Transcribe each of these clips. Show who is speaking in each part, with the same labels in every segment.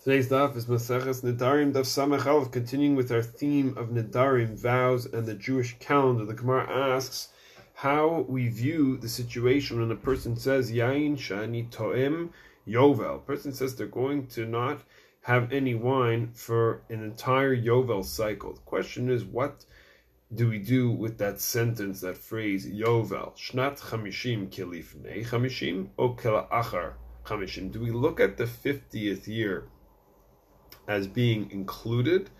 Speaker 1: Today's daf is Maseches Nedarim Daf Samech Aleph, continuing with our theme of Nedarim, vows, and the Jewish calendar. The Gemara asks how we view the situation when a person says Yain Shani Toim Yovel. A person says they're going to not have any wine for an entire Yovel cycle. The question is, what do we do with that sentence, that phrase Yovel? Shnat Chamishim Kilifnei Chamishim O Kela Achar Chamishim? Do we look at the fiftieth year? As being included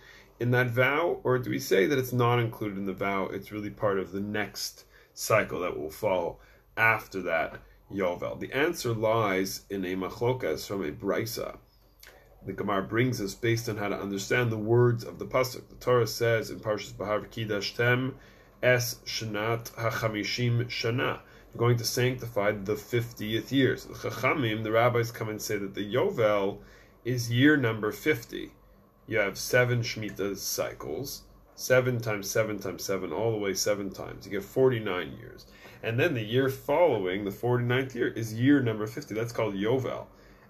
Speaker 1: in that vow, or do we say that it's not included in the vow? It's really part of the next cycle that will follow after that Yovel. The answer lies in a machlokas from a brisa. The Gemara brings us based on how to understand the words of the pasuk. The Torah says in Parshas Bahar Kidashtem Es Shanat Hachamishim Shana. You're going to sanctify the 50th years. The Chachamim, the rabbis come and say that the Yovel is year number 50. You have seven Shemitah cycles, seven times seven times seven, all the way seven times. You get 49 years. And then the year following, the 49th year, is year number 50. That's called Yovel.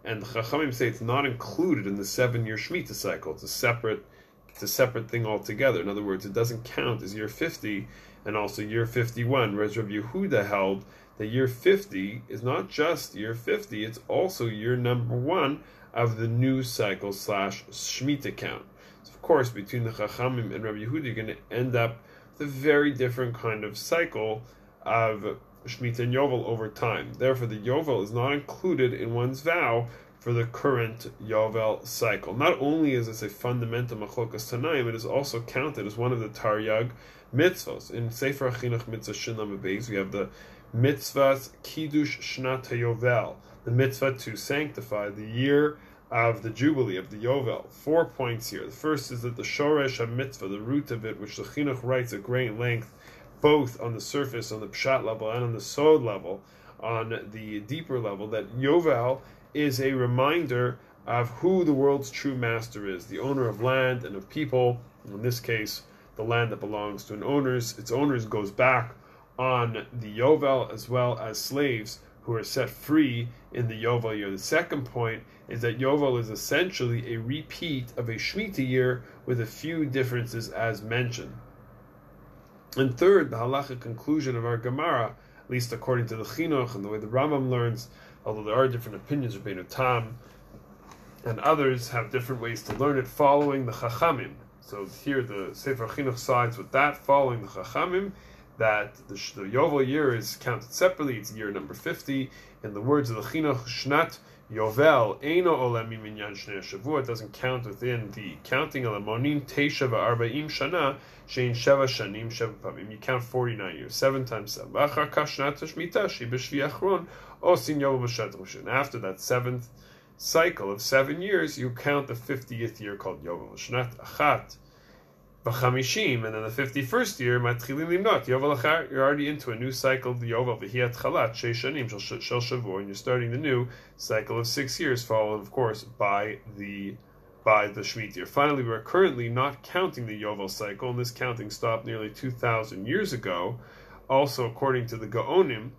Speaker 1: And the Chachamim say it's not included in the seven year Shemitah cycle. It's a separate it's a separate thing altogether. In other words, it doesn't count as year 50 and also year 51. Whereas Rav Yehuda held that year 50 is not just year 50, it's also year number one of the new cycle slash Shemitah count. So of course, between the Chachamim and Rabbi Yehuda, you're going to end up with a very different kind of cycle of Shemitah and Yovel over time. Therefore, the Yovel is not included in one's vow for the current Yovel cycle. Not only is this a fundamental machlokas tanaim, it is also counted as one of the Taryag mitzvahs. In Sefer Achinuch Mitzvah Shin we have the mitzvahs Kiddush Shnat Yovel the mitzvah to sanctify the year of the Jubilee, of the Yovel. Four points here. The first is that the Shoresh mitzvah, the root of it, which the Chinuch writes at great length, both on the surface, on the Pshat level, and on the Sod level, on the deeper level, that Yovel is a reminder of who the world's true master is, the owner of land and of people. In this case, the land that belongs to an owner's. Its owners goes back on the Yovel as well as slaves who are set free in the Yovel year. The second point is that Yovel is essentially a repeat of a Shemitah year with a few differences as mentioned. And third, the halacha conclusion of our Gemara, at least according to the Chinuch and the way the Rambam learns, although there are different opinions, Rabbeinu Tam and others have different ways to learn it, following the Chachamim. So here the Sefer Chinuch sides with that, following the Chachamim, that the, the Yovel year is counted separately. It's year number 50. In the words of the Chinuch, Shnat Yovel, Eino Olem Minyan Shnei Shavua, doesn't count within the counting of the Monim Teisha V'Arba'im Shana, Shein Sheva Shanim Sheva Pamim. You count 49 years, 7 times 7. Achar Kashnat Shmita, Shi B'Shvi Achron, Osin Yovel After that seventh cycle of seven years, you count the 50th year called Yovel Shnat Achat. B'chamishim, and then the fifty-first year, matchilim limnot yovel. You're already into a new cycle of the yovel v'hiat chalat sheishanim shel shavur, and you're starting the new cycle of six years, followed, of course, by the by the Shemitah year. Finally, we're currently not counting the yovel cycle, and this counting stopped nearly two thousand years ago. Also, according to the Gaonim,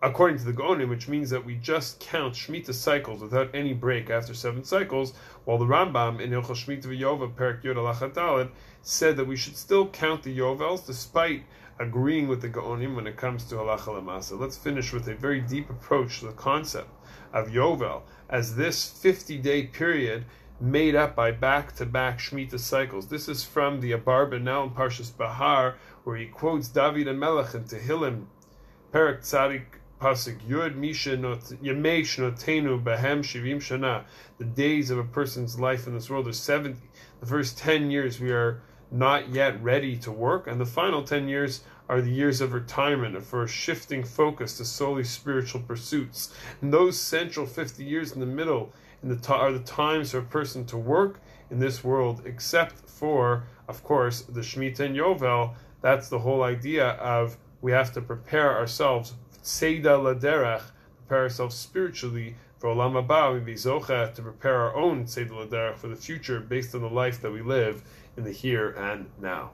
Speaker 1: according to the Gaonim, which means that we just count Shemitah cycles without any break after seven cycles, while the Rambam in Hilchot Shemitah V'Yovel, Perak Yod Alachat said that we should still count the Yovels despite agreeing with the Gaonim when it comes to Halacha Lamasa. Let's finish with a very deep approach to the concept of Yovel as this 50-day period made up by back-to-back Shemitah cycles. This is from the Abarbanel in Parshas Bahar, where he quotes David HaMelech in Tehillim, Perak Tzadik pasuk Yud Misha Shnotenu Behem Shivim Shana. The days of a person's life in this world are seventy. The first ten years we are not yet ready to work, and the final ten years are the years of retirement for a shifting focus to solely spiritual pursuits. And those central fifty years in the middle in the are the times for a person to work in this world, except for, of course, the Shemitah and Yovel. That's the whole idea of we have to prepare ourselves Seida Laderach, prepare ourselves spiritually for Olam Haba, we be Zocha to prepare our own Seida Laderach for the future based on the life that we live in the here and now.